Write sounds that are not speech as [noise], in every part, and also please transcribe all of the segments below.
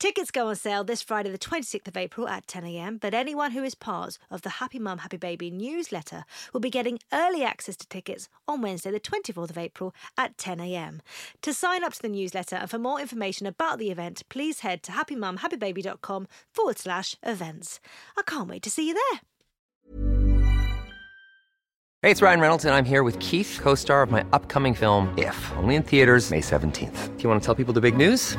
Tickets go on sale this Friday, the 26th of April at 10am, but anyone who is part of the Happy Mum, Happy Baby newsletter will be getting early access to tickets on Wednesday, the 24th of April at 10am. To sign up to the newsletter and for more information about the event, please head to happymumhappybaby.com forward slash events. I can't wait to see you there. Hey, it's Ryan Reynolds, and I'm here with Keith, co star of my upcoming film, If, only in theaters, May 17th. Do you want to tell people the big news?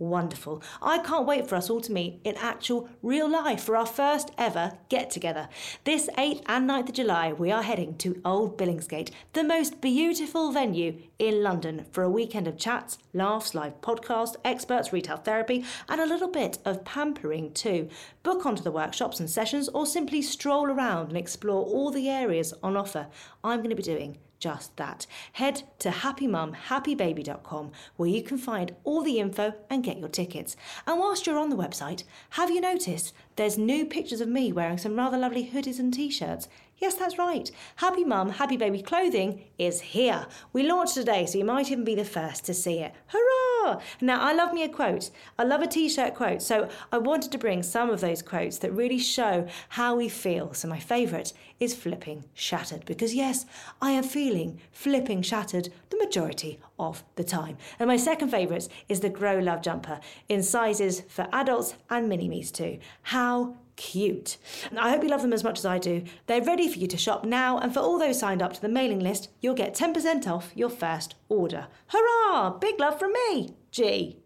wonderful. I can't wait for us all to meet in actual real life for our first ever get together. This 8th and 9th of July, we are heading to Old Billingsgate, the most beautiful venue in London, for a weekend of chats, laughs, live podcasts, experts, retail therapy, and a little bit of pampering too. Book onto the workshops and sessions or simply stroll around and explore all the areas on offer. I'm going to be doing just that. Head to happymumhappybaby.com where you can find all the info and get your tickets. And whilst you're on the website, have you noticed there's new pictures of me wearing some rather lovely hoodies and t-shirts? Yes, that's right. Happy Mum, Happy Baby clothing is here. We launched today, so you might even be the first to see it. Hurrah! Now, I love me a quote. I love a t shirt quote, so I wanted to bring some of those quotes that really show how we feel. So, my favourite is flipping shattered, because yes, I am feeling flipping shattered the majority of the time. And my second favourite is the Grow Love jumper in sizes for adults and mini me's too. How cute. I hope you love them as much as I do. They're ready for you to shop now, and for all those signed up to the mailing list, you'll get 10% off your first order. Hurrah! Big love from me, G.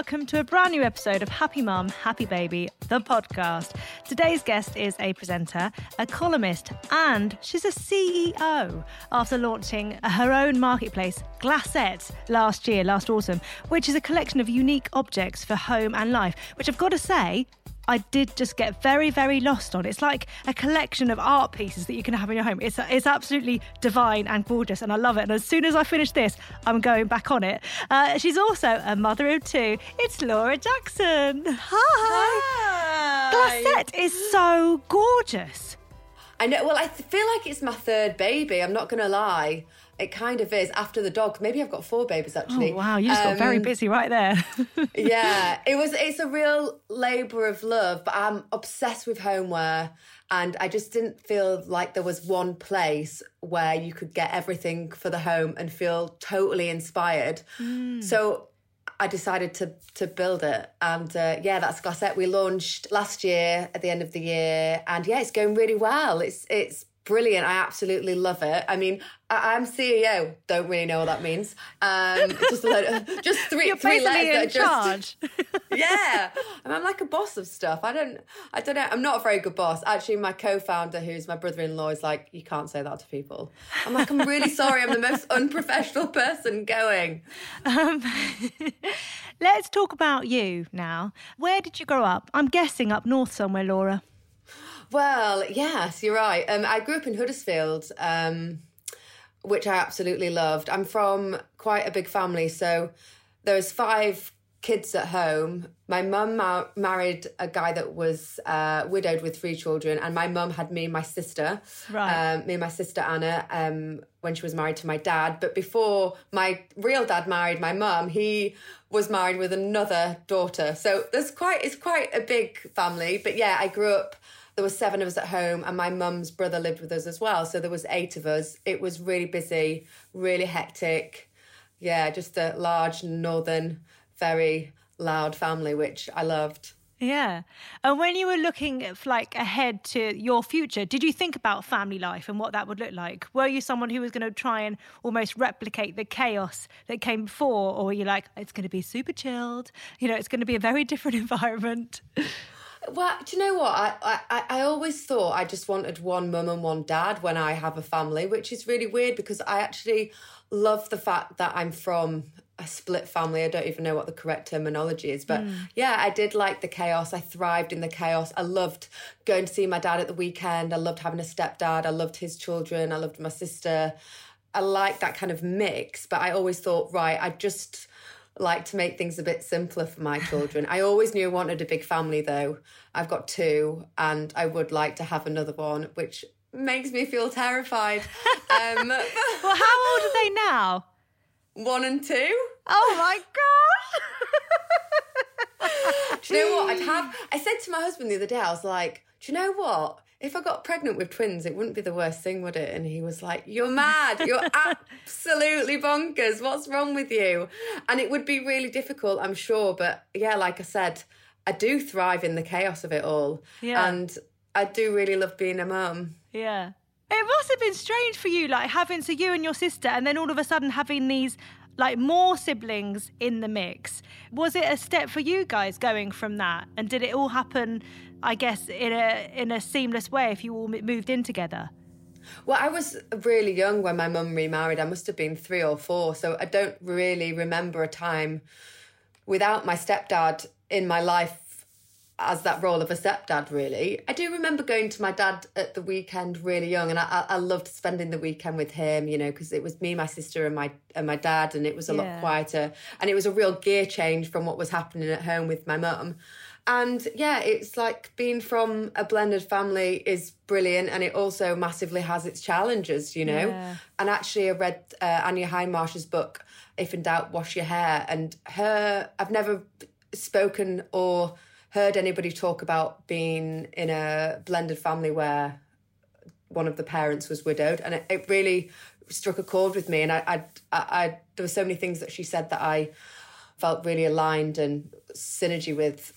welcome to a brand new episode of Happy Mum, Happy Baby, the podcast. Today's guest is a presenter, a columnist, and she's a CEO after launching her own marketplace, Glassette, last year, last autumn, which is a collection of unique objects for home and life, which I've got to say, I did just get very, very lost on. It's like a collection of art pieces that you can have in your home. It's it's absolutely divine and gorgeous, and I love it. And as soon as I finish this, I'm going back on it. Uh, she's also a mother of two. It's Laura Jackson. Hi. Glassette is so gorgeous. I know. Well, I feel like it's my third baby. I'm not going to lie. It kind of is after the dog. Maybe I've got four babies actually. Oh wow, you just got very Um, busy right there. [laughs] yeah, it was. It's a real labour of love, but I'm obsessed with homeware, and I just didn't feel like there was one place where you could get everything for the home and feel totally inspired. So I decided to to build it, and uh, yeah, that's Glassette. We launched last year at the end of the year, and yeah, it's going really well. It's it's brilliant. I absolutely love it. I mean, I, am CEO. Don't really know what that means. Um, [laughs] just a just three You're three letters. in charge. Just, [laughs] yeah, and I'm like a boss of stuff. I don't. I don't know. I'm not a very good boss. Actually, my co-founder, who's my brother-in-law, is like, you can't say that to people. I'm like, I'm really sorry. I'm the most [laughs] unprofessional person going. Um, let's talk about you now. Where did you grow up? I'm guessing up north somewhere, Laura. Well, yes, you're right. Um, I grew up in Huddersfield, um, which I absolutely loved. I'm from quite a big family, so there was five kids at home. My mum ma- married a guy that was uh, widowed with three children, and my mum had me and my sister, right. um, me and my sister Anna, um, when she was married to my dad. But before my real dad married my mum, he was married with another daughter. So there's quite it's quite a big family. But yeah, I grew up there were seven of us at home and my mum's brother lived with us as well so there was eight of us it was really busy really hectic yeah just a large northern very loud family which i loved yeah. And when you were looking like ahead to your future, did you think about family life and what that would look like? Were you someone who was going to try and almost replicate the chaos that came before or were you like it's going to be super chilled, you know, it's going to be a very different [laughs] environment? Well, do you know what? I, I, I always thought I just wanted one mum and one dad when I have a family, which is really weird because I actually love the fact that I'm from a split family. I don't even know what the correct terminology is. But mm. yeah, I did like the chaos. I thrived in the chaos. I loved going to see my dad at the weekend. I loved having a stepdad. I loved his children. I loved my sister. I like that kind of mix. But I always thought, right, I just like to make things a bit simpler for my children. I always knew I wanted a big family though. I've got two and I would like to have another one, which makes me feel terrified. [laughs] Um, well, how old are they now? One and two. Oh my gosh. [laughs] do you know what? I'd have I said to my husband the other day, I was like, do you know what? If I got pregnant with twins, it wouldn't be the worst thing, would it? And he was like, You're mad. You're [laughs] absolutely bonkers. What's wrong with you? And it would be really difficult, I'm sure. But yeah, like I said, I do thrive in the chaos of it all. Yeah. And I do really love being a mum. Yeah. It must have been strange for you, like having so you and your sister, and then all of a sudden having these like more siblings in the mix. Was it a step for you guys going from that? And did it all happen I guess in a in a seamless way if you all moved in together? Well, I was really young when my mum remarried. I must have been three or four, so I don't really remember a time without my stepdad in my life as that role of a stepdad. Really, I do remember going to my dad at the weekend really young, and I, I loved spending the weekend with him. You know, because it was me, my sister, and my and my dad, and it was a yeah. lot quieter, and it was a real gear change from what was happening at home with my mum. And yeah, it's like being from a blended family is brilliant, and it also massively has its challenges, you know. Yeah. And actually, I read uh, Anya book, If in Doubt, Wash Your Hair, and her, I've never spoken or heard anybody talk about being in a blended family where one of the parents was widowed, and it, it really struck a chord with me. And I, I, I, I, there were so many things that she said that I felt really aligned and synergy with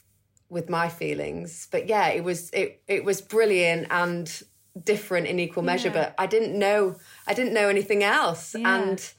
with my feelings. But yeah, it was it it was brilliant and different in equal measure. Yeah. But I didn't know I didn't know anything else. Yeah. And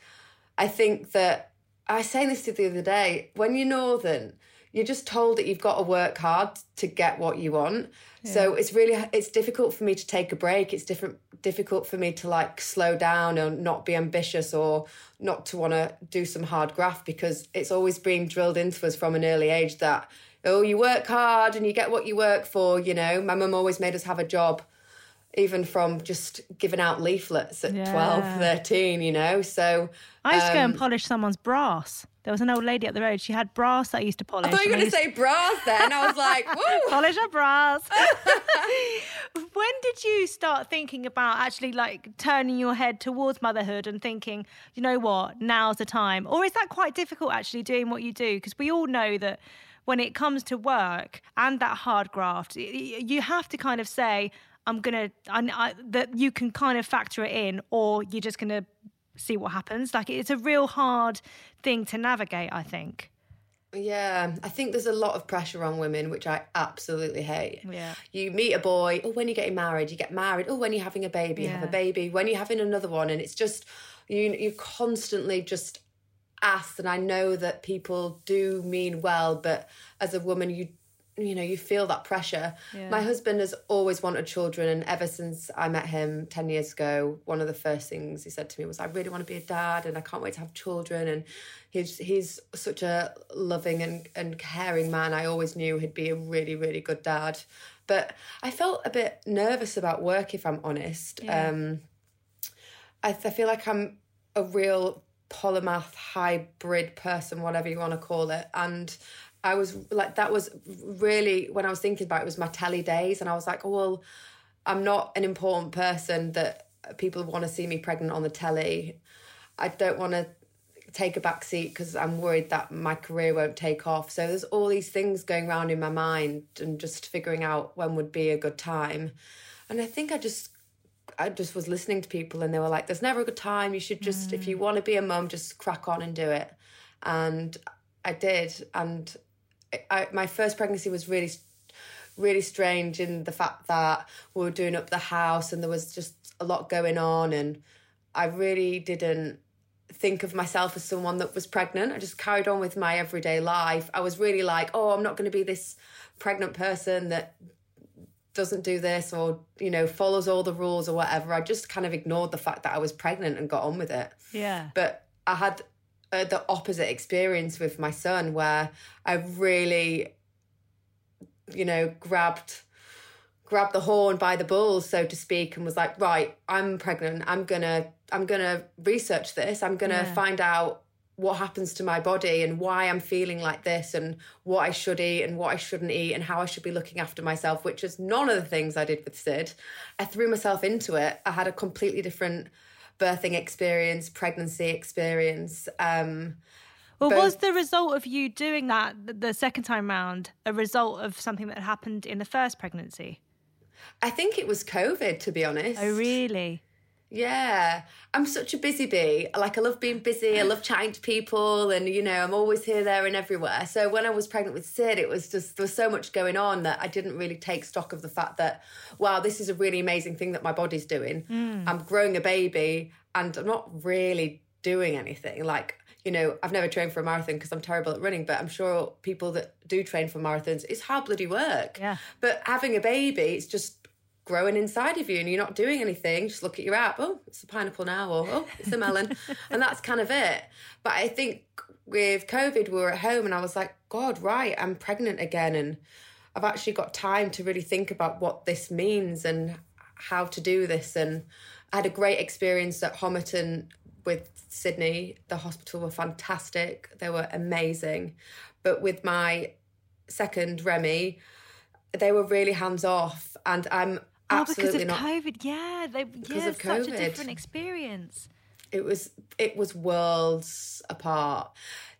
I think that I was saying this to the other day, when you're northern, you're just told that you've got to work hard to get what you want. Yeah. So it's really it's difficult for me to take a break. It's different difficult for me to like slow down and not be ambitious or not to want to do some hard graft because it's always being drilled into us from an early age that oh, you work hard and you get what you work for. You know, my mum always made us have a job, even from just giving out leaflets at yeah. 12, 13, you know. So I used um, to go and um, polish someone's brass. There was an old lady up the road. She had brass that I used to polish. I thought you were going to say brass then. I was like, [laughs] whoa. polish her brass. [laughs] when did you start thinking about actually like turning your head towards motherhood and thinking, you know what, now's the time? Or is that quite difficult actually doing what you do? Because we all know that when it comes to work and that hard graft, you have to kind of say, I'm going to, that you can kind of factor it in, or you're just going to see what happens. Like it's a real hard thing to navigate, I think. Yeah, I think there's a lot of pressure on women, which I absolutely hate. Yeah. You meet a boy, oh, when you're getting married, you get married. Oh, when you're having a baby, you have a baby. When you're having another one, and it's just you. you're constantly just asked, and I know that people do mean well, but as a woman, you you know you feel that pressure. My husband has always wanted children, and ever since I met him ten years ago, one of the first things he said to me was, "I really want to be a dad, and I can't wait to have children." And he's he's such a loving and and caring man. I always knew he'd be a really really good dad, but I felt a bit nervous about work, if I'm honest. Um, I, I feel like I'm a real polymath hybrid person, whatever you want to call it. And I was like, that was really when I was thinking about it, it was my telly days. And I was like, oh, well, I'm not an important person that people want to see me pregnant on the telly. I don't want to take a back seat because I'm worried that my career won't take off. So there's all these things going around in my mind and just figuring out when would be a good time. And I think I just I just was listening to people and they were like, There's never a good time. You should just if you mm. want to be a mum, just crack on and do it. And I did. And I, I, my first pregnancy was really really strange in the fact that we were doing up the house and there was just a lot going on and I really didn't think of myself as someone that was pregnant. I just carried on with my everyday life. I was really like, oh, I'm not going to be this pregnant person that doesn't do this or, you know, follows all the rules or whatever. I just kind of ignored the fact that I was pregnant and got on with it. Yeah. But I had uh, the opposite experience with my son where I really, you know, grabbed grabbed the horn by the balls so to speak and was like right i'm pregnant i'm gonna i'm gonna research this i'm gonna find out what happens to my body and why i'm feeling like this and what i should eat and what i shouldn't eat and how i should be looking after myself which is none of the things i did with sid i threw myself into it i had a completely different birthing experience pregnancy experience um Well, both- was the result of you doing that the second time round a result of something that happened in the first pregnancy? i think it was covid to be honest Oh, really? Yeah, I'm such a busy bee. Like I love being busy. I love chatting to people, and you know, I'm always here, there, and everywhere. So when I was pregnant with Sid, it was just there was so much going on that I didn't really take stock of the fact that wow, this is a really amazing thing that my body's doing. Mm. I'm growing a baby, and I'm not really doing anything. Like you know, I've never trained for a marathon because I'm terrible at running, but I'm sure people that do train for marathons, it's hard bloody work. Yeah. But having a baby, it's just growing inside of you and you're not doing anything. Just look at your app. Oh, it's a pineapple now, or oh, it's a melon. [laughs] and that's kind of it. But I think with COVID, we were at home and I was like, God, right, I'm pregnant again. And I've actually got time to really think about what this means and how to do this. And I had a great experience at Homerton with Sydney. The hospital were fantastic, they were amazing. But with my second Remy, they were really hands off. And I'm Oh, because of not COVID. Yeah, they yeah, of such a different experience. it was it was worlds apart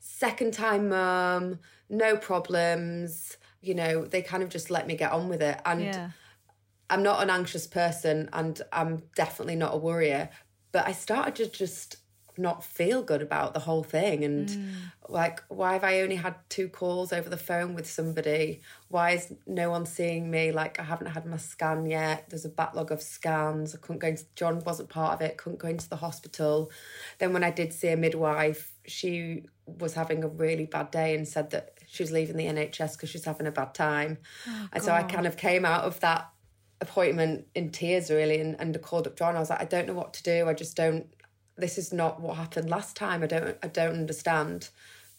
second time mum no problems you know they kind of just let me get on with it and Yeah. i'm not an anxious person and i'm definitely not a worrier but i started to just not feel good about the whole thing. And like why have i only had two calls over the phone with somebody? Why is no one seeing me? Like i haven't had my scan yet. There's a backlog of scans. I couldn't go into john wasn't part of it couldn't go into the hospital. Then when i did see a midwife she was having a really bad day and said that she was leaving the nhs because she's having a bad time. And so i kind of came out of that appointment in tears really and, and called up john. I was like i don't know what to do. I just don't this is not what happened last time. I don't i don't understand.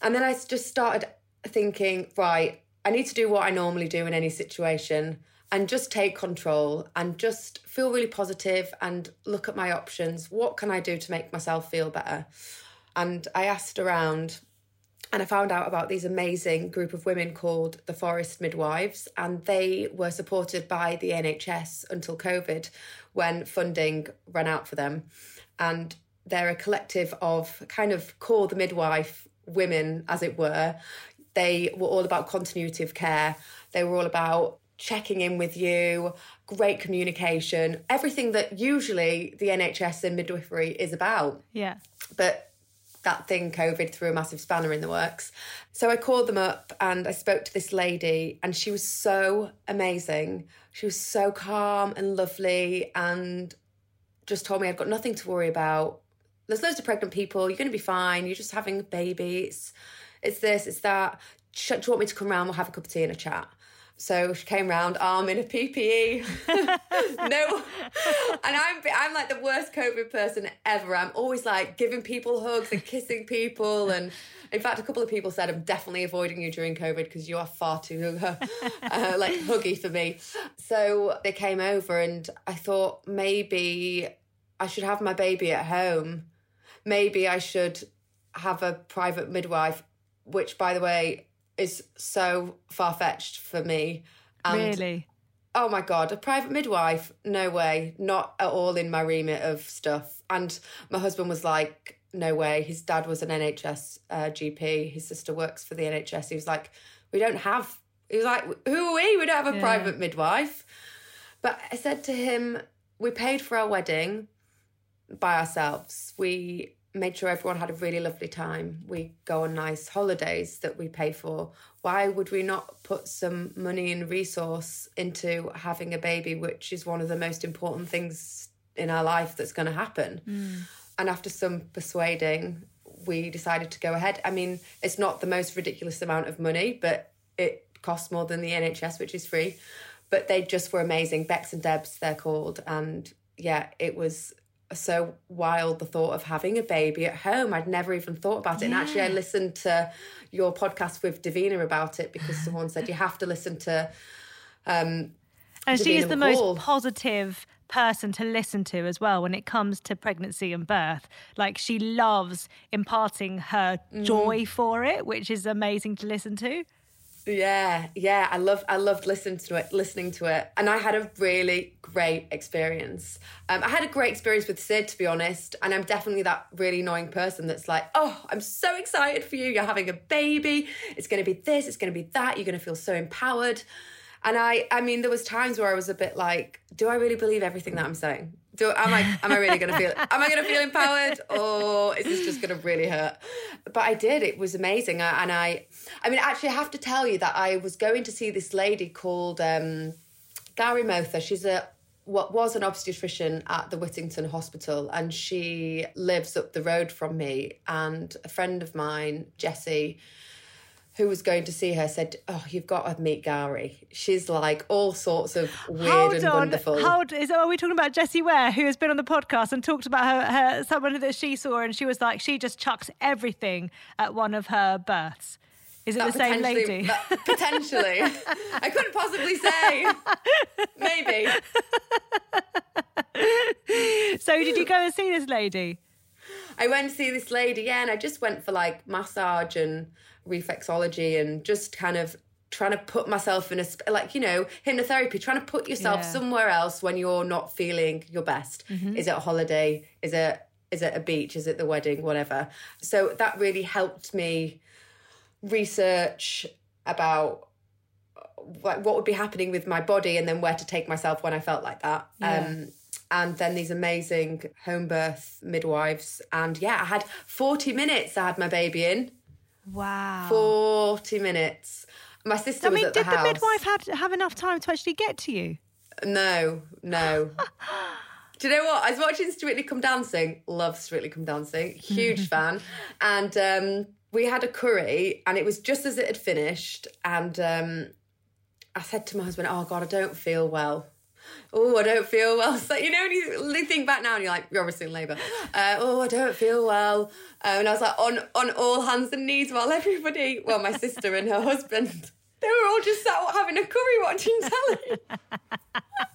And then I just started thinking right i need to do what i normally do in any situation and just take control and just feel really positive and look at my options. What can i do to make myself feel better? And i asked around and I found out about these amazing group of women called the Forest Midwives, and they were supported by the NHS until COVID when funding ran out for them. And they're a collective of kind of call the midwife women, as it were. They were all about continuity of care, they were all about checking in with you, great communication, everything that usually the NHS and midwifery is about Yeah. but that thing COVID threw a massive spanner in the works. So I called them up and I spoke to this lady, and she was so amazing. She was so calm and lovely, and just told me I've got nothing to worry about. There's loads of pregnant people. You're going to be fine. You're just having baby. It's, it's this, it's that. Do you want me to come round? We'll have a cup of tea and a chat. So she came round, arm in a PPE. [laughs] no, and I'm I'm like the worst COVID person ever. I'm always like giving people hugs and kissing people, and in fact, a couple of people said I'm definitely avoiding you during COVID because you are far too [laughs] uh, like huggy for me. So they came over, and I thought maybe I should have my baby at home. Maybe I should have a private midwife, which, by the way, is so far fetched for me. And, really? Oh my God, a private midwife? No way. Not at all in my remit of stuff. And my husband was like, no way. His dad was an NHS uh, GP. His sister works for the NHS. He was like, we don't have, he was like, who are we? We don't have a yeah. private midwife. But I said to him, we paid for our wedding by ourselves. We made sure everyone had a really lovely time. We go on nice holidays that we pay for. Why would we not put some money and resource into having a baby, which is one of the most important things in our life that's going to happen? Mm. And after some persuading, we decided to go ahead. I mean, it's not the most ridiculous amount of money, but it costs more than the NHS, which is free. But they just were amazing. Bex and Debs, they're called. And yeah, it was so wild the thought of having a baby at home. I'd never even thought about it. Yeah. And actually, I listened to your podcast with Davina about it because someone said you have to listen to. Um, and she is the most positive person to listen to as well when it comes to pregnancy and birth. Like she loves imparting her mm. joy for it, which is amazing to listen to. Yeah, yeah, I love I loved listening to it, listening to it, and I had a really great experience. Um, I had a great experience with Sid, to be honest, and I'm definitely that really annoying person that's like, oh, I'm so excited for you. You're having a baby. It's going to be this. It's going to be that. You're going to feel so empowered. And I, I mean, there was times where I was a bit like, do I really believe everything that I'm saying? Do am I am I really going to feel [laughs] am I going to feel empowered or is this just going to really hurt? But I did. It was amazing, and I, I mean, actually, I have to tell you that I was going to see this lady called um, Gowri Motha. She's a what was an obstetrician at the Whittington Hospital, and she lives up the road from me. And a friend of mine, Jessie who was going to see her said, "Oh, you've got to meet Gowri. She's like all sorts of weird Hold and on. wonderful." Hold is are we talking about Jessie Ware, who has been on the podcast and talked about her, her someone that she saw, and she was like, she just chucks everything at one of her births. Is it that the same lady? That, [laughs] potentially, I couldn't possibly say. Maybe. [laughs] so, did you go and see this lady? [laughs] I went to see this lady, yeah, and I just went for like massage and reflexology and just kind of trying to put myself in a like you know hypnotherapy trying to put yourself yeah. somewhere else when you're not feeling your best mm-hmm. is it a holiday is it is it a beach is it the wedding whatever so that really helped me research about like what would be happening with my body and then where to take myself when i felt like that yeah. um, and then these amazing home birth midwives and yeah i had 40 minutes i had my baby in Wow. 40 minutes. My sister I mean, did the, the midwife have, have enough time to actually get to you? No, no. [laughs] Do you know what? I was watching Strictly Come Dancing. Love Strictly Come Dancing. Huge [laughs] fan. And um, we had a curry, and it was just as it had finished. And um, I said to my husband, "Oh God, I don't feel well." Oh, I don't feel well. So, you know, when you think back now and you're like, you're obviously in labour. Uh, oh, I don't feel well. Um, and I was like, on, on all hands and knees while everybody, well, my sister and her husband, [laughs] they were all just sat having a curry watching telly. [laughs]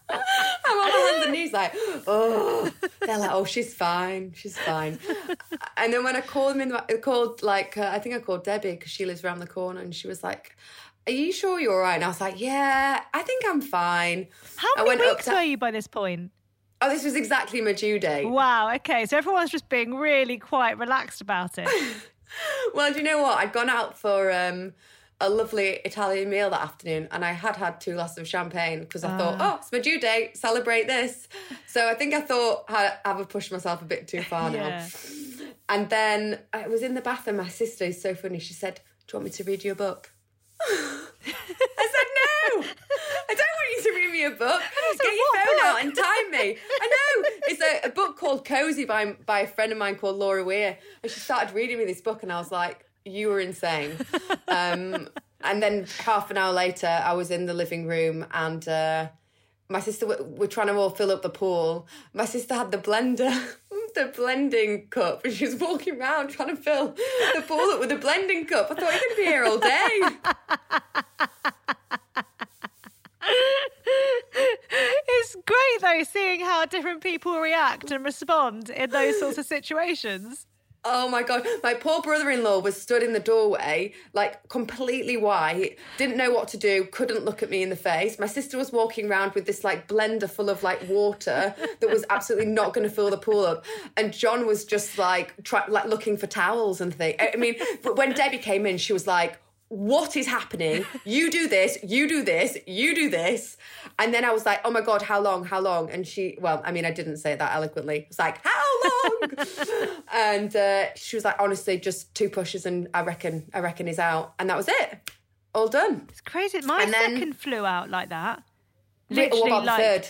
I'm on my hands and knees like, oh. They're like, oh, she's fine. She's fine. And then when I called them in, called like, uh, I think I called Debbie because she lives around the corner and she was like, are you sure you're all right? And I was like, yeah, I think I'm fine. How many weeks to... were you by this point? Oh, this was exactly my due date. Wow. Okay. So everyone's just being really quite relaxed about it. [laughs] well, do you know what? I'd gone out for um, a lovely Italian meal that afternoon and I had had two glasses of champagne because I uh. thought, oh, it's my due date, celebrate this. So I think I thought I have pushed myself a bit too far now. And then I was in the bathroom. My sister is so funny. She said, Do you want me to read you a book? I said, No, I don't want you to read me a book. Get your phone book? out and time me. I know. It's a, a, book called Cozy by, by a friend of mine called Laura Weir. And she started reading me this book, and I was like, You were insane. Um, and then half an hour later, I was in the living room and. Uh, my sister were trying to all fill up the pool. My sister had the blender, [laughs] the blending cup, and [laughs] she's walking around trying to fill the pool up with a blending cup. I thought you're be here all day. it's great though seeing how different people react and respond in those sorts of situations. Oh my god, my poor brother-in-law was stood in the doorway, like completely white, didn't know what to do, couldn't look at me in the face. My sister was walking around with this like blender full of like water that was absolutely not going to fill the pool up, and John was just like try, like looking for towels and things. I mean, when Debbie came in, she was like, what is happening? [laughs] You do this, you do this, you do this. And then I was like, oh my God, how long, how long? And she, well, I mean, I didn't say it that eloquently. It was like, how long? [laughs] and uh, she was like, honestly, just two pushes and I reckon, I reckon he's out. And that was it. All done. It's crazy. My and second then, flew out like that. Literally, what about like, the third?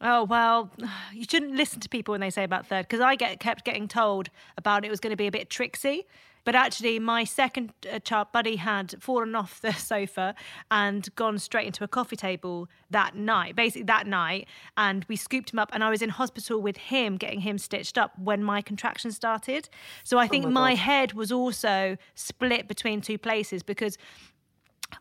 Oh well, [sighs] you shouldn't listen to people when they say about third because I get kept getting told about it was going to be a bit tricksy. But actually, my second uh, child, Buddy, had fallen off the [laughs] sofa and gone straight into a coffee table that night, basically that night. And we scooped him up, and I was in hospital with him, getting him stitched up when my contractions started. So I oh think oh my, my head was also split between two places because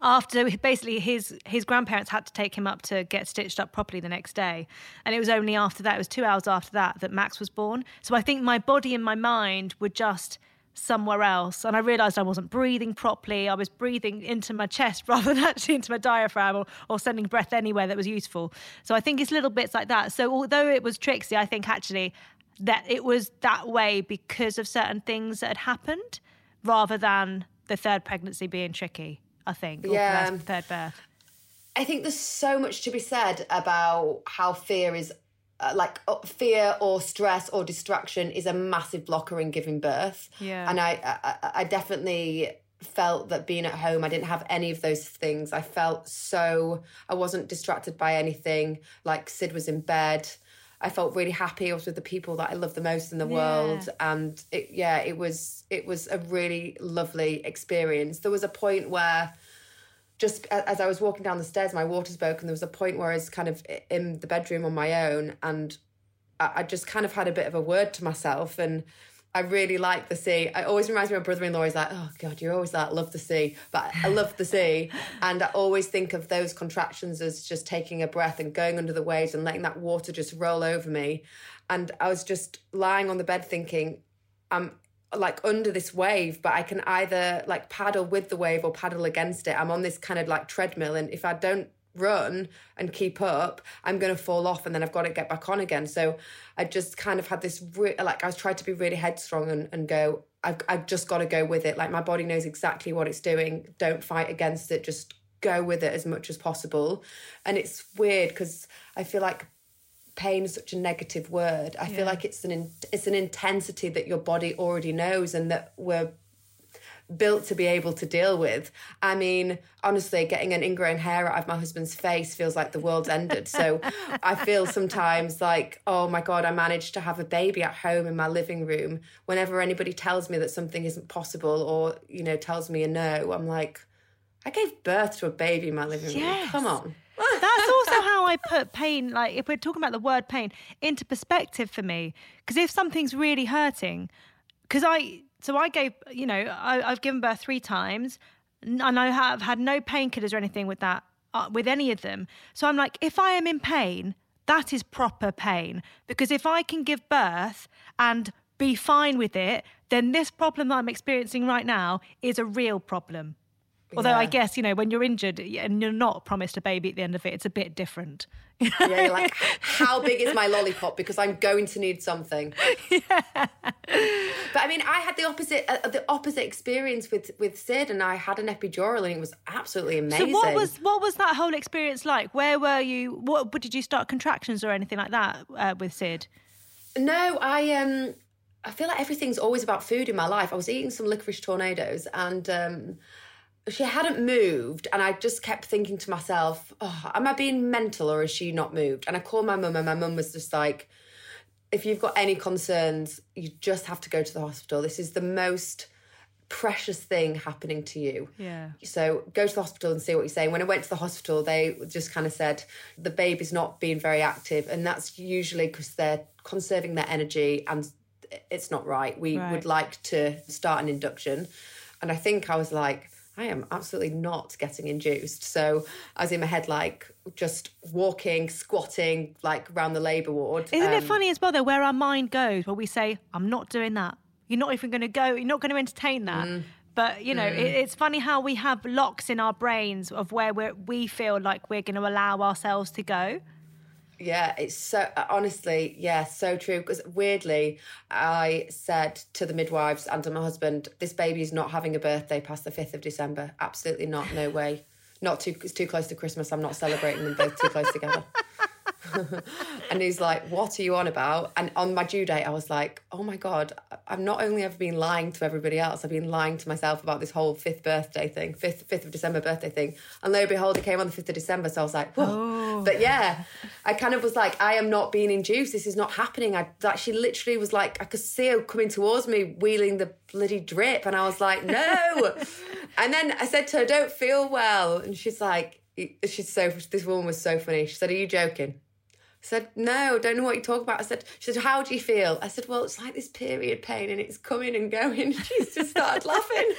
after basically his his grandparents had to take him up to get stitched up properly the next day and it was only after that it was 2 hours after that that Max was born so i think my body and my mind were just somewhere else. And I realized I wasn't breathing properly. I was breathing into my chest [laughs] rather than actually into my diaphragm or, or sending breath anywhere that was useful. So I think it's little bits like that. So although it was tricksy, I think actually that it was that way because of certain things that had happened rather than the third pregnancy being tricky, I think. yeah. third birth. I think there's so much to be said about how fear is uh, like uh, fear or stress or distraction is a massive blocker in giving birth. Yeah. And I, I, I definitely felt that being at home, I didn't have any of those things. I felt so, I wasn't distracted by anything. Like Sid was in bed. I felt really happy. I was with the people that I love the most in the yeah. world, and it, yeah, it was it was a really lovely experience. There was a point where just as I was walking down the stairs, my water's and There was a point where I was kind of in the bedroom on my own, and I just kind of had a bit of a word to myself. And I really like the sea. It always reminds me of my brother-in-law. He's like, "Oh God, you're always like love the sea," but I love the sea, [laughs] and I always think of those contractions as just taking a breath and going under the waves and letting that water just roll over me. And I was just lying on the bed thinking, "I'm like under this wave, but I can either like paddle with the wave or paddle against it. I'm on this kind of like treadmill, and if I don't run and keep up, I'm going to fall off and then I've got to get back on again. So I just kind of had this, re- like, I was trying to be really headstrong and, and go, I've, I've just got to go with it. Like, my body knows exactly what it's doing. Don't fight against it. Just go with it as much as possible. And it's weird because I feel like pain is such a negative word. I yeah. feel like it's an in, it's an intensity that your body already knows and that we're built to be able to deal with. I mean, honestly, getting an ingrown hair out of my husband's face feels like the world's ended. So [laughs] I feel sometimes like, oh my God, I managed to have a baby at home in my living room. Whenever anybody tells me that something isn't possible or, you know, tells me a no, I'm like, I gave birth to a baby in my living room. Come on. That's also how I put pain, like if we're talking about the word pain, into perspective for me. Because if something's really hurting, because I, so I gave, you know, I, have given birth three times and I have had no painkillers or anything with that, uh, with any of them. So I'm like, if I am in pain, that is proper pain. Because if I can give birth and be fine with it, then this problem that I'm experiencing right now is a real problem. Although yeah. I guess you know when you're injured and you're not promised a baby at the end of it, it's a bit different. yeah, like [laughs] how big is my lollipop? Because I'm going to need something. Yeah. But I mean, I had the opposite uh, the opposite experience with with Sid, and I had an epidural, and it was absolutely amazing. So what was what was that whole experience like? Where were you? What did you start contractions or anything like that uh, with Sid? No, I um I feel like everything's always about food in my life. I was eating some licorice torpedoes and um, she hadn't moved. And I just kept thinking to myself, oh, am I being mental or is she not moved? And I called my mum and my mum was just like, if you've got any concerns, you just have to go to the hospital. This is the most precious thing happening to you. Yeah. So go to the hospital and see what you're saying. When I went to the hospital, they just kind of said the baby's not being very active, and that's usually because they're conserving their energy and it's not right. We right. would like to start an induction. And I think I was like, I am absolutely not getting induced. So I was in my head like just walking, squatting like around the labour ward. Isn't um, it funny as well though where our mind goes where we say, I'm not doing that. You're not even going to go, you're not going to entertain that. Mm. But you know, mm. it, it's funny how we have locks in our brains of where we we feel like we're going to allow ourselves to go. Yeah, it's so uh, honestly, yeah, so true. Because weirdly, I said to the midwives and to my husband, "This baby is not having a birthday past the fifth of December. Absolutely not. No way. Not too. It's too close to Christmas. I'm not celebrating them both too close together." [laughs] and he's like, What are you on about? And on my due date, I was like, Oh my God, I've not only ever been lying to everybody else, I've been lying to myself about this whole fifth birthday thing, fifth, 5th of December birthday thing. And lo and behold, it came on the 5th of December. So I was like, Whoa. Oh. But yeah, I kind of was like, I am not being induced. This is not happening. I she literally was like, I could see her coming towards me, wheeling the bloody drip. And I was like, No. [laughs] and then I said to her, Don't feel well. And she's like, She's so, this woman was so funny. She said, Are you joking? Said, no, don't know what you talk about. I said, she said, how do you feel? I said, well, it's like this period pain and it's coming and going. [laughs] She just started laughing.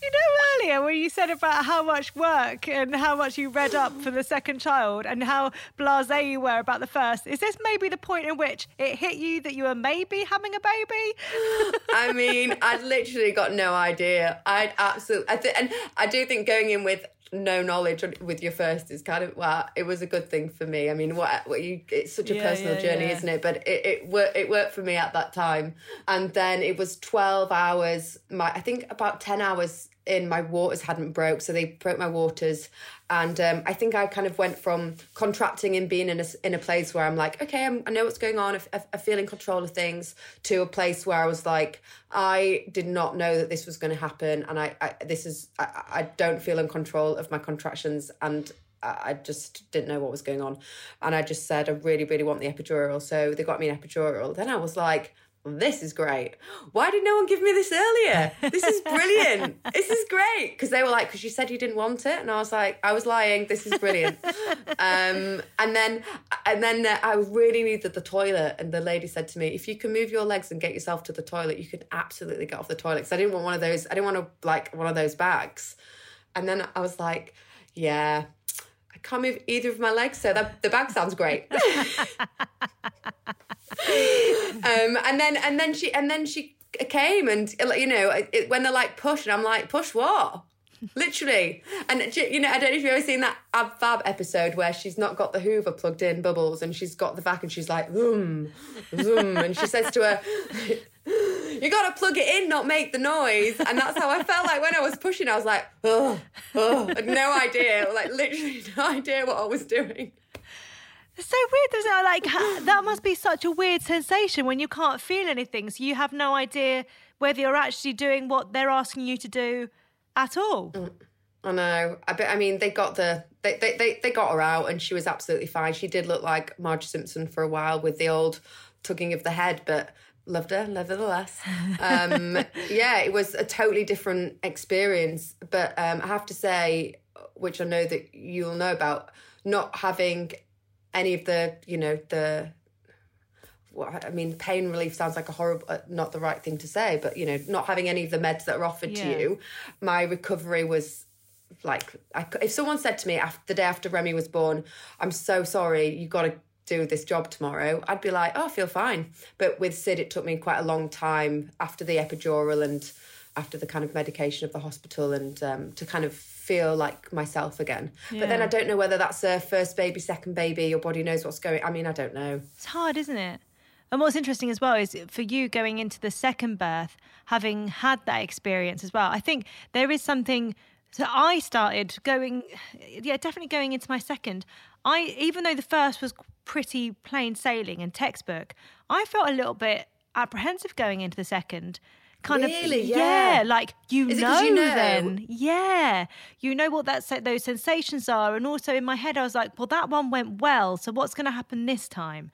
you know, earlier when you said about how much work and how much you read up for the second child and how blasé you were about the first, is this maybe the point in which it hit you that you were maybe having a baby? [laughs] I mean, I'd literally got no idea. I'd absolutely, I th- and I do think going in with no knowledge with your first is kind of well it was a good thing for me. I mean what, what you it's such a yeah, personal yeah, journey yeah. isn't it? But it, it worked it worked for me at that time. And then it was 12 hours my i think about 10 hours in my waters hadn't broke so they broke my waters and um, I think I kind of went from contracting and being in a, in a place where I'm like, okay, I'm, i know what's going on. I, I, feel in control of things to a place where I was like, I did not know that this was going to happen. And I, I this is, I, I, don't feel in control of my contractions. And I just didn't know what was going on. And I just said, I really, really want the epidural. So they got me an epidural. Then I was like, this is great. Why did no one give me this earlier? This is brilliant. [laughs] this is great. Because they were like, because you said you didn't want it. And I was like, I was lying. This is brilliant. [laughs] um, and then, and then I really needed the toilet. And the lady said to me, if you can move your legs and get yourself to the toilet, you can absolutely get off the toilet. Because I didn't want one of those, I didn't want to like one of those bags. And then I was like, yeah, can't move either of my legs. So that, the bag sounds great. [laughs] um, and then and then she and then she came and you know it, when they're like push and I'm like push what literally and you know I don't know if you've ever seen that Ab Fab episode where she's not got the Hoover plugged in bubbles and she's got the vac and she's like zoom zoom and she says to her you got to plug it in not make the noise and that's how I felt like when I was pushing I was like oh, oh no idea like literally [laughs] no idea what I was doing it's so weird, isn't it? Like that must be such a weird sensation when you can't feel anything, so you have no idea whether you're actually doing what they're asking you to do at all. Mm, I know. I, I mean, they got the they, they they they got her out, and she was absolutely fine. She did look like Marge Simpson for a while with the old tugging of the head, but loved her nevertheless. [laughs] Um, yeah, it was a totally different experience. But um, I have to say, which I know that you'll know about, not having any of the, you know, the I mean, pain relief sounds like a horrible, uh, not the right thing to say, but you know, not having any of the meds that are offered yeah. to you, my recovery was like, I, if someone said to me after the day after Remy was born, I'm so sorry, you got to do this job tomorrow, I'd be like, oh, I feel fine. But with Sid, it took me quite a long time after the epidural and after the kind of medication of the hospital and um, to kind of feel like myself again. Yeah. But then I don't know whether that's a first baby, second baby, your body knows what's going I mean, I don't know. It's hard, isn't it? And what's interesting as well is for you going into the second birth, having had that experience as well, I think there is something So I started going, yeah, definitely going into my second. I even though the first was pretty plain sailing and textbook, I felt a little bit apprehensive going into the second. Kind really? of, yeah. yeah, like you know, you know, then, yeah, you know what that those sensations are, and also in my head I was like, well, that one went well, so what's going to happen this time?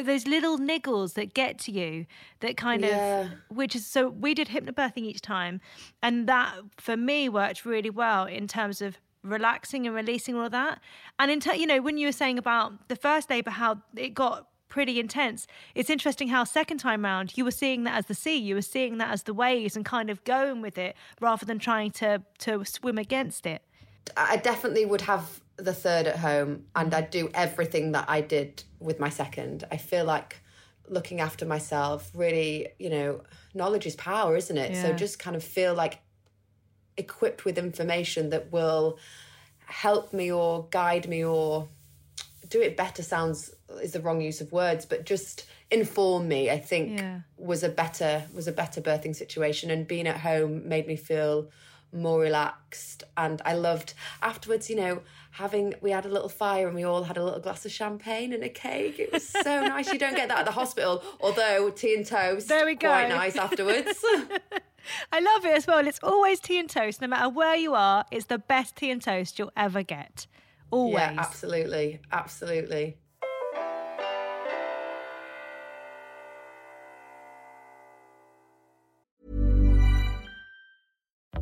those little niggles that get to you that kind yeah. of which is so we did hypnobirthing each time and that for me worked really well in terms of relaxing and releasing all of that and in ter- you know when you were saying about the first labor how it got pretty intense it's interesting how second time round you were seeing that as the sea you were seeing that as the waves and kind of going with it rather than trying to to swim against it i definitely would have the third at home and I'd do everything that I did with my second. I feel like looking after myself really, you know, knowledge is power, isn't it? Yeah. So just kind of feel like equipped with information that will help me or guide me or do it better sounds is the wrong use of words but just inform me i think yeah. was a better was a better birthing situation and being at home made me feel more relaxed and i loved afterwards you know having we had a little fire and we all had a little glass of champagne and a cake. It was so nice. You don't get that at the hospital, although tea and toast. There we go. Quite nice afterwards. [laughs] I love it as well. It's always tea and toast, no matter where you are. It's the best tea and toast you'll ever get. Always. Yeah, absolutely, absolutely.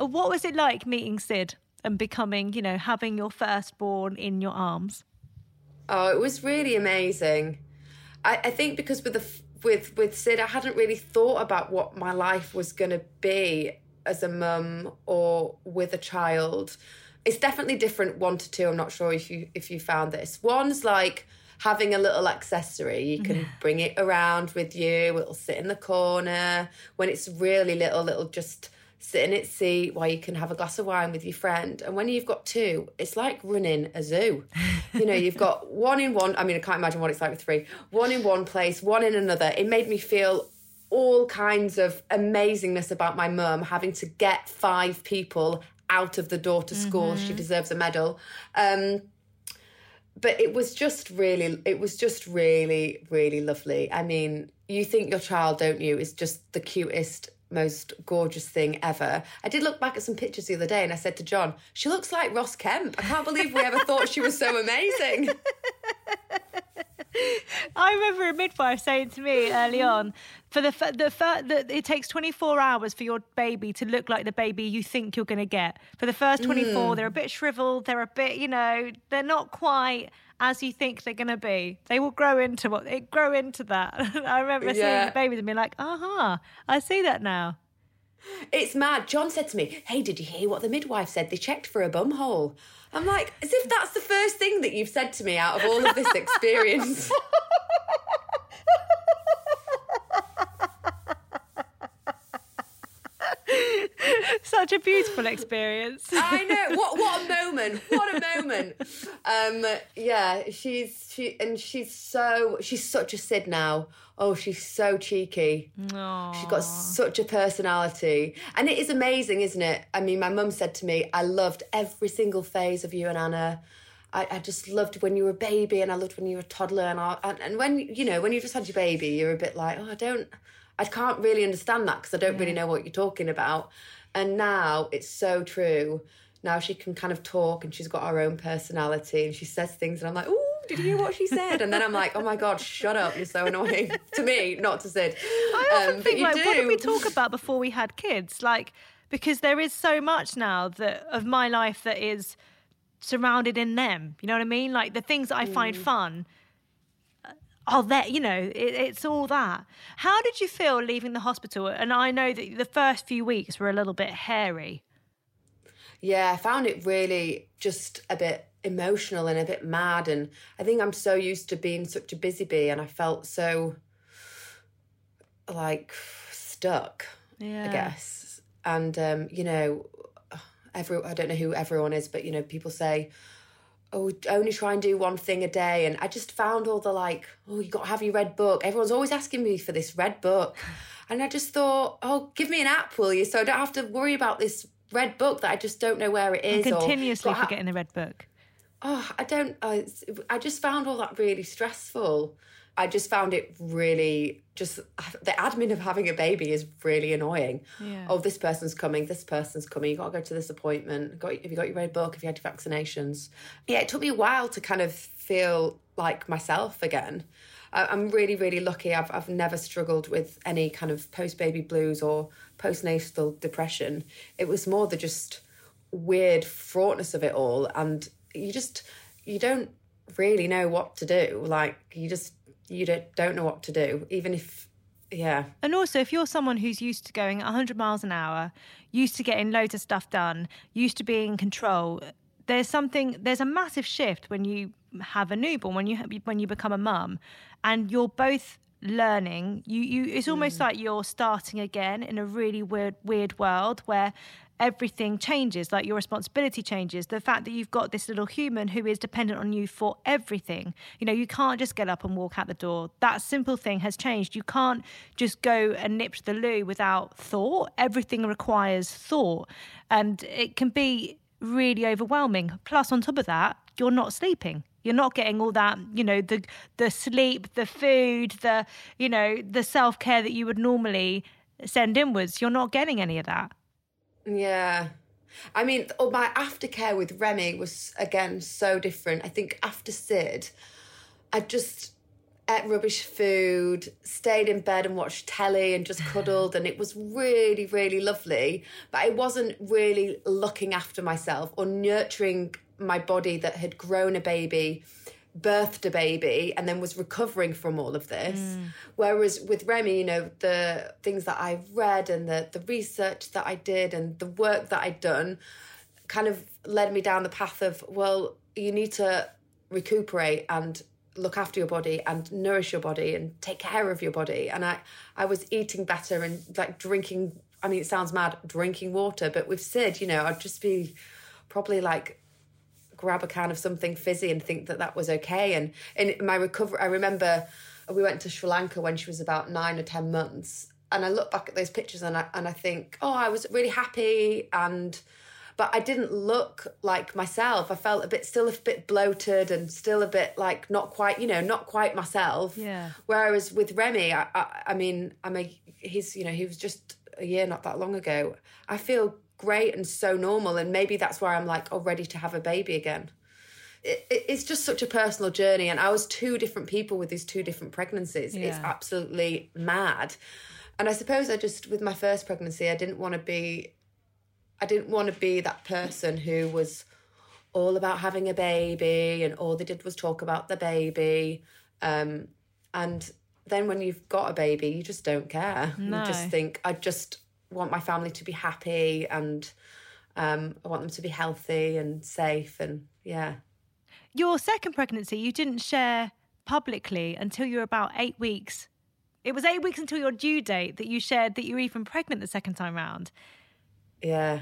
Uh, what was it like meeting Sid and becoming, you know, having your firstborn in your arms? Oh, it was really amazing. I, I think because with the with with Sid, I hadn't really thought about what my life was going to be as a mum or with a child. It's definitely different one to two. I'm not sure if you if you found this. One's like having a little accessory. You can bring it around with you. It'll sit in the corner. When it's really little, it'll just sit in its seat while you can have a glass of wine with your friend. And when you've got two, it's like running a zoo. you know, you've got [laughs] one in one. I mean, I can't imagine what it's like with three. One in one place, one in another. It made me feel all kinds of amazingness about my mum having to get five people out of the door to school. Mm-hmm. She deserves a medal. Um, but it was just really, it was just really, really lovely. I mean, you think your child, don't you, is just the cutest most gorgeous thing ever. I did look back at some pictures the other day and I said to John, she looks like Ross Kemp. I can't believe we ever thought she was so amazing. [laughs] I remember a midwife saying to me early on, for the the that it takes 24 hours for your baby to look like the baby you think you're going to get. For the first 24, mm. they're a bit shriveled, they're a bit, you know, they're not quite as you think they're going to be. They will grow into what they grow into that. [laughs] I remember yeah. seeing the babies and being like, "Aha, I see that now." It's mad. John said to me, "Hey, did you hear what the midwife said? They checked for a bum hole." I'm like, as if that's the first thing that you've said to me out of all of this [laughs] experience. [laughs] [laughs] Such a beautiful experience. [laughs] I know. What what a [laughs] moment. What a moment. Um yeah, she's she and she's so she's such a Sid now. Oh, she's so cheeky. Aww. She's got such a personality. And it is amazing, isn't it? I mean, my mum said to me, I loved every single phase of you and Anna. I, I, just loved when you were a baby and I loved when you were a toddler and, I, and, and when you know when you just had your baby you're a bit like oh I don't I can't really understand that because I don't yeah. really know what you're talking about. And now it's so true. Now she can kind of talk and she's got her own personality and she says things and I'm like, oh, Did you hear what she said? And then I'm like, oh my god, shut up! You're so annoying [laughs] to me, not to Sid. I often um, think like, do. what did we talk about before we had kids? Like, because there is so much now that of my life that is surrounded in them. You know what I mean? Like the things that I find mm. fun are there. You know, it, it's all that. How did you feel leaving the hospital? And I know that the first few weeks were a little bit hairy. Yeah, I found it really just a bit emotional and a bit mad. And I think I'm so used to being such a busy bee, and I felt so like stuck. Yeah. I guess. And um, you know, every I don't know who everyone is, but you know, people say, "Oh, only try and do one thing a day." And I just found all the like, "Oh, you got to have your red book." Everyone's always asking me for this red book, [laughs] and I just thought, "Oh, give me an app, will you?" So I don't have to worry about this red book that I just don't know where it is. I'm continuously or, forgetting the red book. Oh, I don't. I just found all that really stressful. I just found it really just the admin of having a baby is really annoying. Yeah. Oh, this person's coming, this person's coming. You got to go to this appointment. Got have you got your red book? Have you had your vaccinations? Yeah, it took me a while to kind of feel like myself again. I'm really, really lucky. I've I've never struggled with any kind of post baby blues or postnatal depression. It was more the just weird fraughtness of it all, and you just you don't really know what to do. Like you just you don't, don't know what to do, even if yeah. And also, if you're someone who's used to going 100 miles an hour, used to getting loads of stuff done, used to being in control, there's something, there's a massive shift when you have a newborn, when you when you become a mum, and you're both learning. You you, it's almost mm. like you're starting again in a really weird weird world where everything changes, like your responsibility changes. The fact that you've got this little human who is dependent on you for everything. You know, you can't just get up and walk out the door. That simple thing has changed. You can't just go and nip to the loo without thought. Everything requires thought. And it can be really overwhelming. Plus, on top of that, you're not sleeping. You're not getting all that, you know, the the sleep, the food, the you know, the self care that you would normally send inwards. You're not getting any of that. Yeah. I mean, oh, my aftercare with Remy was again so different. I think after Sid, I just ate rubbish food, stayed in bed and watched telly and just [laughs] cuddled, and it was really, really lovely. But I wasn't really looking after myself or nurturing my body that had grown a baby birthed a baby and then was recovering from all of this. Mm. Whereas with Remy, you know, the things that I've read and the the research that I did and the work that I'd done kind of led me down the path of, well, you need to recuperate and look after your body and nourish your body and take care of your body. And I I was eating better and like drinking I mean it sounds mad drinking water, but with Sid, you know, I'd just be probably like grab a can of something fizzy and think that that was okay. And in my recovery, I remember we went to Sri Lanka when she was about nine or 10 months. And I look back at those pictures and I, and I think, oh, I was really happy. And, but I didn't look like myself. I felt a bit, still a bit bloated and still a bit like not quite, you know, not quite myself. Yeah. Whereas with Remy, I, I, I mean, I mean, he's, you know, he was just a year not that long ago. I feel great and so normal. And maybe that's why I'm like, oh, ready to have a baby again. It, it, it's just such a personal journey. And I was two different people with these two different pregnancies. Yeah. It's absolutely mad. And I suppose I just, with my first pregnancy, I didn't want to be, I didn't want to be that person who was all about having a baby and all they did was talk about the baby. Um, and then when you've got a baby, you just don't care. No. You just think, I just want my family to be happy and um, I want them to be healthy and safe and yeah. Your second pregnancy, you didn't share publicly until you were about eight weeks. It was eight weeks until your due date that you shared that you were even pregnant the second time round. Yeah.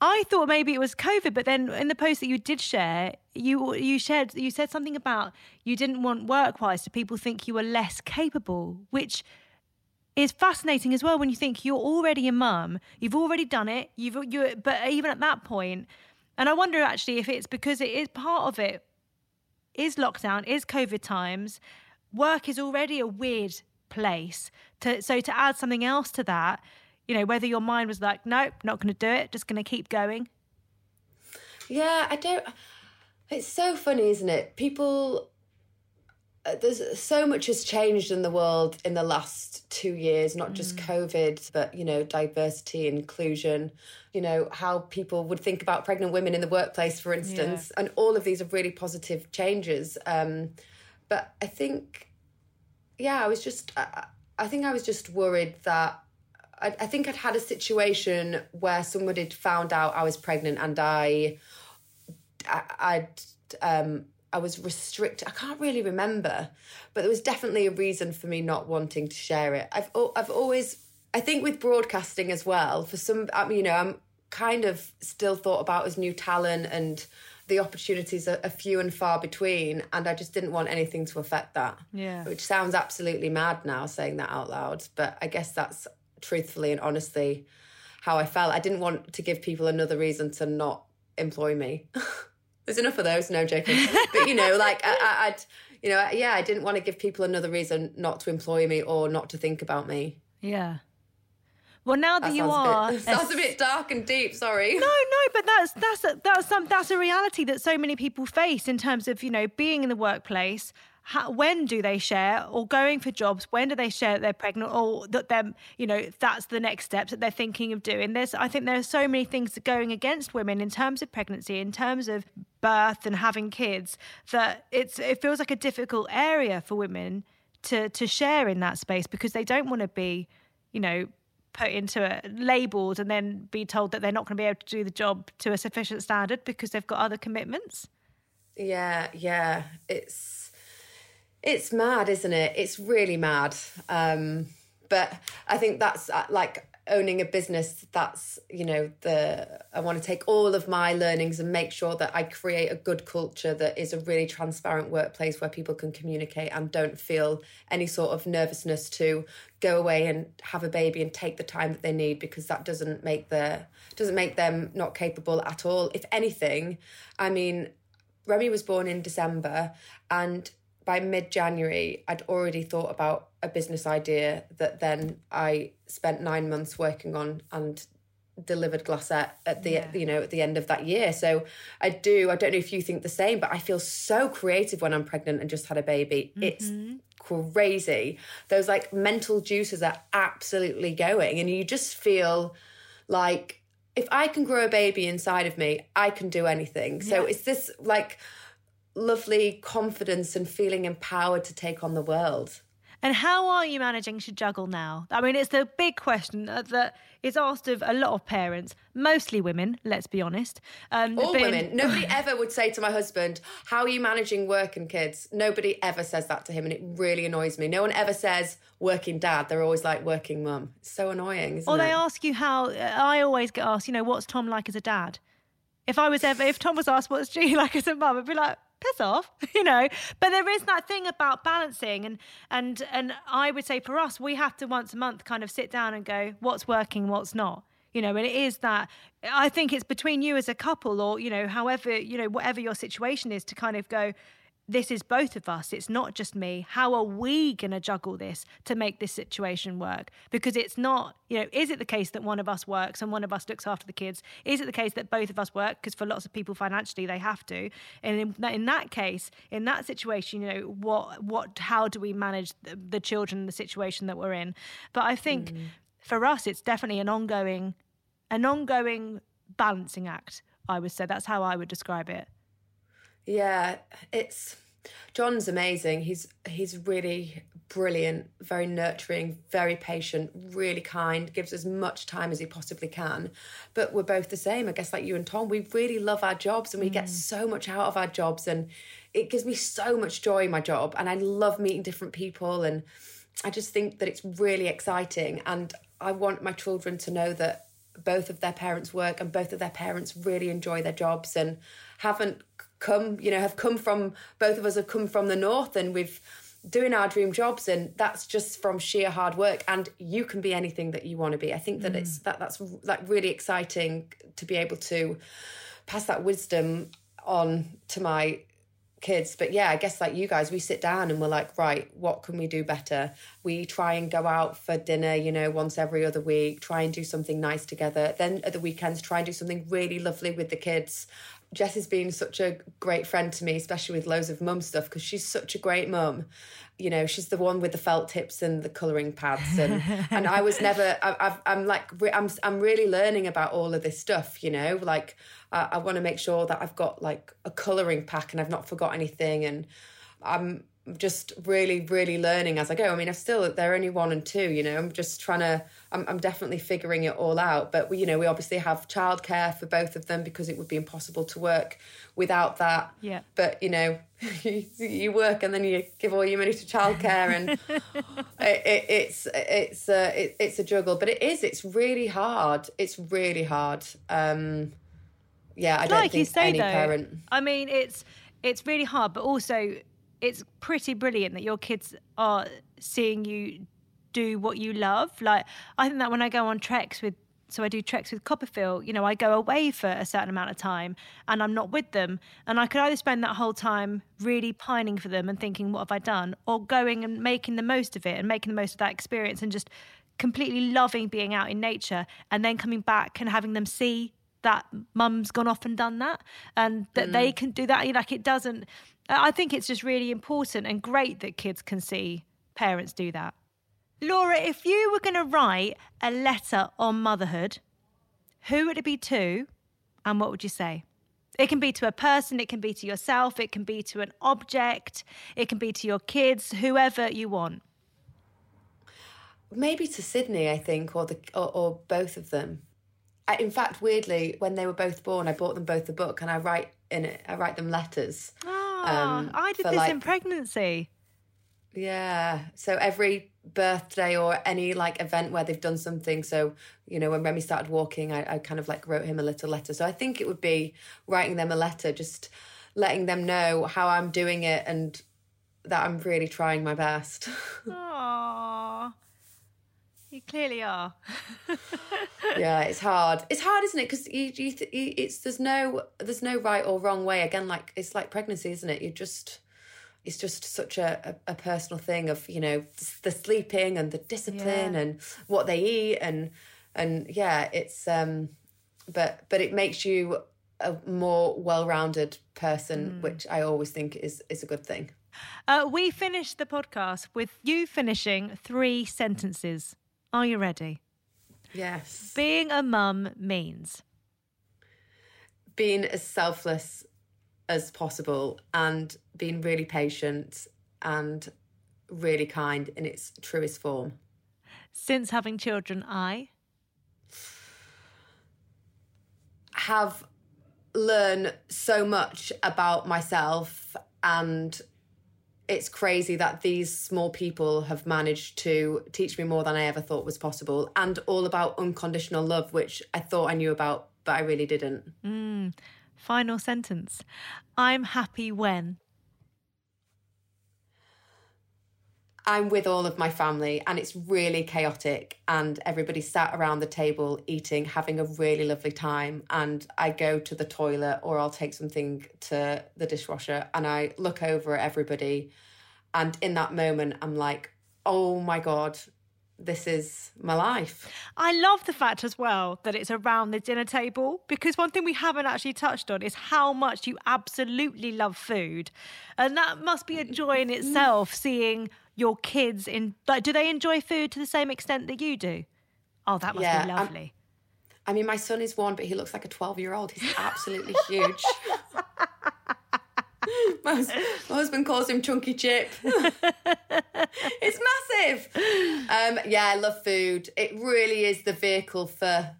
I thought maybe it was COVID, but then in the post that you did share, you you shared you said something about you didn't want work wise to people think you were less capable, which is fascinating as well when you think you're already a mum, you've already done it, you've you but even at that point, and I wonder actually if it's because it is part of it is lockdown, is COVID times, work is already a weird place. To so to add something else to that, you know, whether your mind was like, nope, not going to do it, just going to keep going. Yeah, I don't. It's so funny, isn't it? People there's so much has changed in the world in the last two years not just mm. covid but you know diversity inclusion you know how people would think about pregnant women in the workplace for instance yeah. and all of these are really positive changes um, but i think yeah i was just I, I think i was just worried that I, I think i'd had a situation where somebody had found out i was pregnant and i, I i'd um I was restricted. I can't really remember, but there was definitely a reason for me not wanting to share it. I've I've always I think with broadcasting as well. For some, I mean, you know, I'm kind of still thought about as new talent and the opportunities are, are, few and far between and i just didn't want anything to affect that yeah which sounds absolutely mad now saying that out loud but i guess that's truthfully and honestly how i felt i didn't want to give people another reason to not employ me [laughs] There's enough of those, no joking. but you know, like I, would you know, yeah, I didn't want to give people another reason not to employ me or not to think about me. Yeah. Well, now that, that you are, a bit, sounds a bit [laughs] dark and deep. Sorry. No, no, but that's that's a, that's some that's a reality that so many people face in terms of you know being in the workplace, how, when do they share? Or going for jobs when do they share that they're pregnant? Or that they're you know that's the next steps that they're thinking of doing. There's i think there are so many things going against women in terms of pregnancy in terms of birth and having kids that it's it feels like a difficult area for women to to share in that space because they don't want to be you know put into a labeled and then be told that they're not going to be able to do the job to a sufficient standard because they've got other commitments. Yeah yeah it's it's mad, isn't it? It's really mad. Um, but I think that's uh, like owning a business that's you know the i want to take all of my learnings and make sure that i create a good culture that is a really transparent workplace where people can communicate and don't feel any sort of nervousness to go away and have a baby and take the time that they need because that doesn't make the doesn't make them not capable at all if anything i mean remy was born in december and by mid January, I'd already thought about a business idea that then I spent nine months working on and delivered Glassette at the yeah. you know at the end of that year. So I do. I don't know if you think the same, but I feel so creative when I'm pregnant and just had a baby. Mm-hmm. It's crazy. Those like mental juices are absolutely going, and you just feel like if I can grow a baby inside of me, I can do anything. So it's this like lovely confidence and feeling empowered to take on the world. And how are you managing to juggle now? I mean, it's the big question that is asked of a lot of parents, mostly women, let's be honest. Um, All women. In... [laughs] Nobody ever would say to my husband, How are you managing work and kids? Nobody ever says that to him, and it really annoys me. No one ever says working dad. They're always like working mum. It's so annoying, isn't or it? Or they ask you how, I always get asked, you know, what's Tom like as a dad? If I was ever, if Tom was asked what's G [laughs] like as a mum, I'd be like, piss off, [laughs] you know. But there is that thing about balancing, and and and I would say for us, we have to once a month kind of sit down and go, what's working, what's not you know and it is that i think it's between you as a couple or you know however you know whatever your situation is to kind of go this is both of us. It's not just me. How are we going to juggle this to make this situation work? Because it's not, you know, is it the case that one of us works and one of us looks after the kids? Is it the case that both of us work? Because for lots of people financially, they have to. And in that, in that case, in that situation, you know, what, what, how do we manage the, the children, the situation that we're in? But I think mm. for us, it's definitely an ongoing, an ongoing balancing act. I would say that's how I would describe it. Yeah, it's John's amazing. He's he's really brilliant, very nurturing, very patient, really kind, gives as much time as he possibly can. But we're both the same, I guess like you and Tom, we really love our jobs and we mm. get so much out of our jobs and it gives me so much joy in my job and I love meeting different people and I just think that it's really exciting and I want my children to know that both of their parents work and both of their parents really enjoy their jobs and haven't come, you know, have come from both of us have come from the north and we've doing our dream jobs and that's just from sheer hard work and you can be anything that you want to be. I think that mm. it's that that's like really exciting to be able to pass that wisdom on to my kids. But yeah, I guess like you guys, we sit down and we're like, right, what can we do better? We try and go out for dinner, you know, once every other week, try and do something nice together. Then at the weekends, try and do something really lovely with the kids Jess has been such a great friend to me, especially with loads of mum stuff, because she's such a great mum. You know, she's the one with the felt tips and the colouring pads, and [laughs] and I was never. I, am like, I'm I'm really learning about all of this stuff. You know, like I, I want to make sure that I've got like a colouring pack and I've not forgot anything, and I'm just really, really learning as I go. I mean, I'm still, they're only one and two, you know, I'm just trying to, I'm, I'm definitely figuring it all out. But, we, you know, we obviously have childcare for both of them because it would be impossible to work without that. Yeah. But, you know, [laughs] you, you work and then you give all your money to childcare and [laughs] it, it, it's, it's, a it, it's a juggle. But it is, it's really hard. It's really hard. Um, yeah, I don't like think you say, any though, parent. I mean, it's, it's really hard, but also it's pretty brilliant that your kids are seeing you do what you love. Like I think that when I go on treks with so I do treks with Copperfield, you know, I go away for a certain amount of time and I'm not with them. And I could either spend that whole time really pining for them and thinking, what have I done? Or going and making the most of it and making the most of that experience and just completely loving being out in nature and then coming back and having them see that mum's gone off and done that and that mm. they can do that. Like it doesn't, I think it's just really important and great that kids can see parents do that. Laura, if you were going to write a letter on motherhood, who would it be to and what would you say? It can be to a person, it can be to yourself, it can be to an object, it can be to your kids, whoever you want. Maybe to Sydney, I think, or the or, or both of them. I, in fact, weirdly, when they were both born, I bought them both a book, and I write in it. I write them letters. Ah. Um, I did this like, in pregnancy. Yeah. So every birthday or any like event where they've done something. So, you know, when Remy started walking, I, I kind of like wrote him a little letter. So I think it would be writing them a letter, just letting them know how I'm doing it and that I'm really trying my best. [laughs] Aww. You clearly are. [laughs] yeah, it's hard. It's hard, isn't it? Because you, you, th- you, it's there's no there's no right or wrong way. Again, like it's like pregnancy, isn't it? You just it's just such a, a, a, personal thing of you know the sleeping and the discipline yeah. and what they eat and and yeah, it's um, but but it makes you a more well-rounded person, mm. which I always think is is a good thing. Uh, we finished the podcast with you finishing three sentences. Are you ready? Yes. Being a mum means being as selfless as possible and being really patient and really kind in its truest form. Since having children, I have learned so much about myself and it's crazy that these small people have managed to teach me more than I ever thought was possible and all about unconditional love, which I thought I knew about, but I really didn't. Mm. Final sentence I'm happy when. I'm with all of my family and it's really chaotic and everybody's sat around the table eating, having a really lovely time. And I go to the toilet or I'll take something to the dishwasher and I look over at everybody. And in that moment, I'm like, oh my God, this is my life. I love the fact as well that it's around the dinner table because one thing we haven't actually touched on is how much you absolutely love food. And that must be a joy in itself seeing your kids in like do they enjoy food to the same extent that you do? Oh, that must yeah, be lovely. I'm, i mean, my son is one, but he looks like a 12 year old. He's absolutely [laughs] huge. [laughs] my, my, husband calls him Chunky Chip. [laughs] it's massive. Um, yeah, I love food. It really is the vehicle for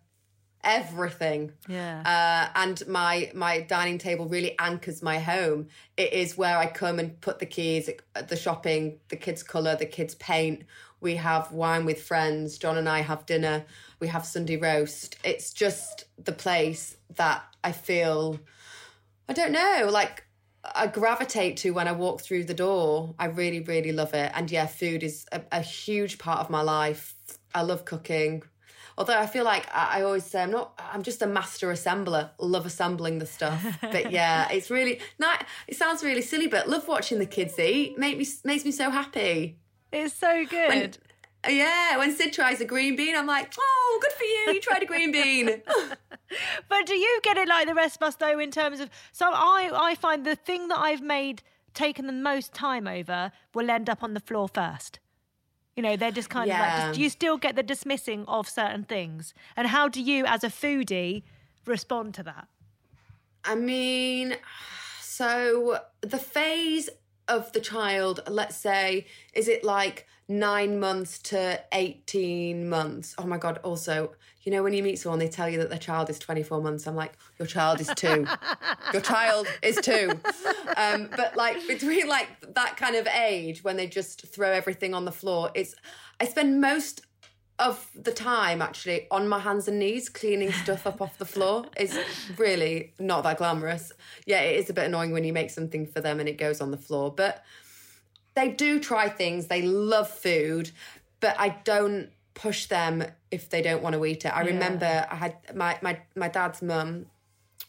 everything. Yeah. Uh, and my my dining table really anchors my home. It is where I come and put the keys, the shopping, the kids' colour, the kids' paint. We have wine with friends. John and I have dinner. We have Sunday roast. It's just the place that I feel. I don't know, like I gravitate to when I walk through the door. I really, really love it. And yeah, food is a, a huge part of my life. I love cooking. Although I feel like I, I always say I'm not, I'm just a master assembler. Love assembling the stuff. [laughs] but yeah, it's really not. It sounds really silly, but love watching the kids eat. Make me makes me so happy. It's so good. When, Yeah, when Sid tries a green bean, I'm like, oh, good for you. You tried a green bean. [laughs] [laughs] but do you get it like the rest of us though? In terms of, so I I find the thing that I've made taken the most time over will end up on the floor first. You know, they're just kind yeah. of like, do you still get the dismissing of certain things? And how do you, as a foodie, respond to that? I mean, so the phase of the child, let's say, is it like nine months to 18 months? Oh my God. Also, you know, when you meet someone, they tell you that their child is 24 months. I'm like, your child is two. your [laughs] child is two. Um, but like between like that kind of age when they just throw everything on the floor, it's, I spend most of the time actually on my hands and knees cleaning stuff up off the floor is really not that glamorous. Yeah, it is a bit annoying when you make something for them and it goes on the floor, but they do try things. They love food, but I don't push them if they don't want to eat it. I yeah. remember I had my my my dad's mum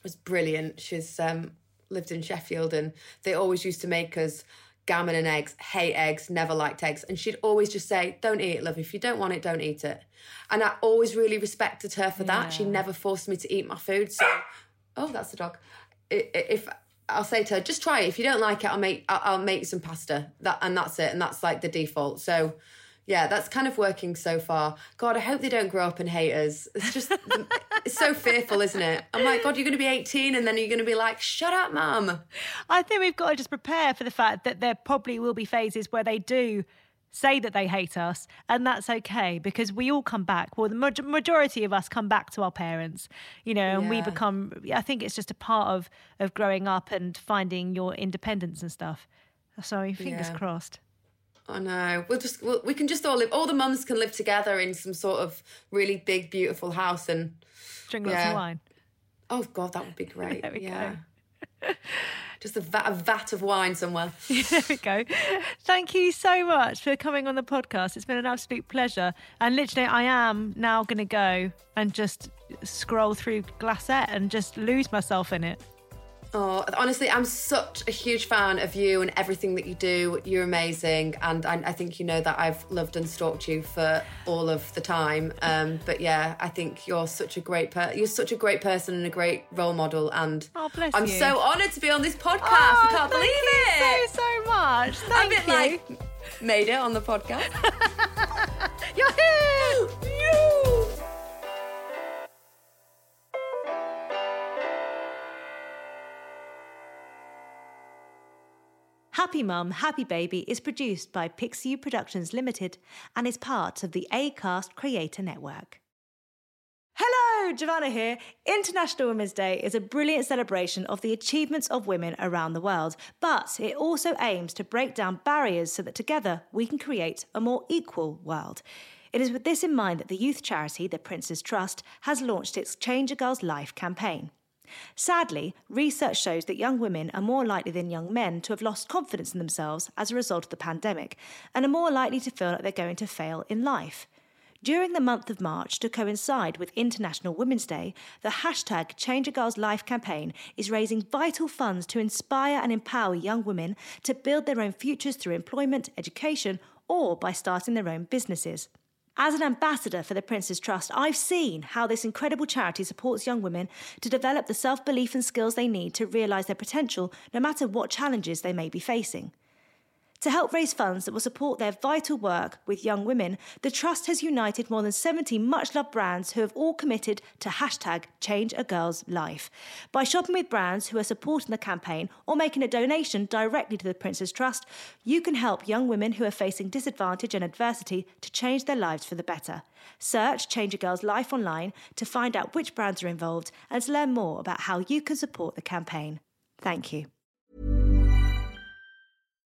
was brilliant. She's um lived in Sheffield and they always used to make us gammon and eggs, hate eggs, never liked eggs. And she'd always just say, Don't eat it, love. If you don't want it, don't eat it. And I always really respected her for that. She never forced me to eat my food. So, oh, that's the dog. If I'll say to her, just try it. If you don't like it, I'll make I'll make some pasta. That and that's it. And that's like the default. So yeah, that's kind of working so far. God, I hope they don't grow up and hate us. It's just, it's so fearful, isn't it? I'm like, God, you're going to be 18 and then you're going to be like, shut up, mum. I think we've got to just prepare for the fact that there probably will be phases where they do say that they hate us, and that's okay because we all come back. Well, the majority of us come back to our parents, you know, and yeah. we become. I think it's just a part of of growing up and finding your independence and stuff. so fingers yeah. crossed. Oh, I know. We'll just we'll, we can just all live. All the mums can live together in some sort of really big, beautiful house and drink lots of wine. Oh God, that would be [laughs] great. There we yeah. just a vat, a vat of wine somewhere. [laughs] there we go. Thank you so much for coming on the podcast. It's been an absolute pleasure. And literally, I am now going to go and just scroll through Glassette and just lose myself in it. Oh, honestly, I'm such a huge fan of you and everything that you do. You're amazing, and I, I think you know that I've loved and stalked you for all of the time. Um, but yeah, I think you're such a great per- you're such a great person and a great role model. And oh, I'm you. so honoured to be on this podcast. Oh, I can't believe it. so so much. Thank I've been you. like made it on the podcast. [laughs] you're here. Happy Mum, Happy Baby is produced by Pixiu Productions Limited and is part of the ACAST Creator Network. Hello, Giovanna here. International Women's Day is a brilliant celebration of the achievements of women around the world, but it also aims to break down barriers so that together we can create a more equal world. It is with this in mind that the youth charity, the Prince's Trust, has launched its Change a Girl's Life campaign. Sadly, research shows that young women are more likely than young men to have lost confidence in themselves as a result of the pandemic and are more likely to feel like they're going to fail in life. During the month of March, to coincide with International Women's Day, the hashtag Change a Girl's Life campaign is raising vital funds to inspire and empower young women to build their own futures through employment, education, or by starting their own businesses. As an ambassador for the Prince's Trust, I've seen how this incredible charity supports young women to develop the self belief and skills they need to realise their potential, no matter what challenges they may be facing. To help raise funds that will support their vital work with young women, the Trust has united more than 70 much loved brands who have all committed to hashtag change a girl's life. By shopping with brands who are supporting the campaign or making a donation directly to the Prince's Trust, you can help young women who are facing disadvantage and adversity to change their lives for the better. Search Change a Girl's Life online to find out which brands are involved and to learn more about how you can support the campaign. Thank you.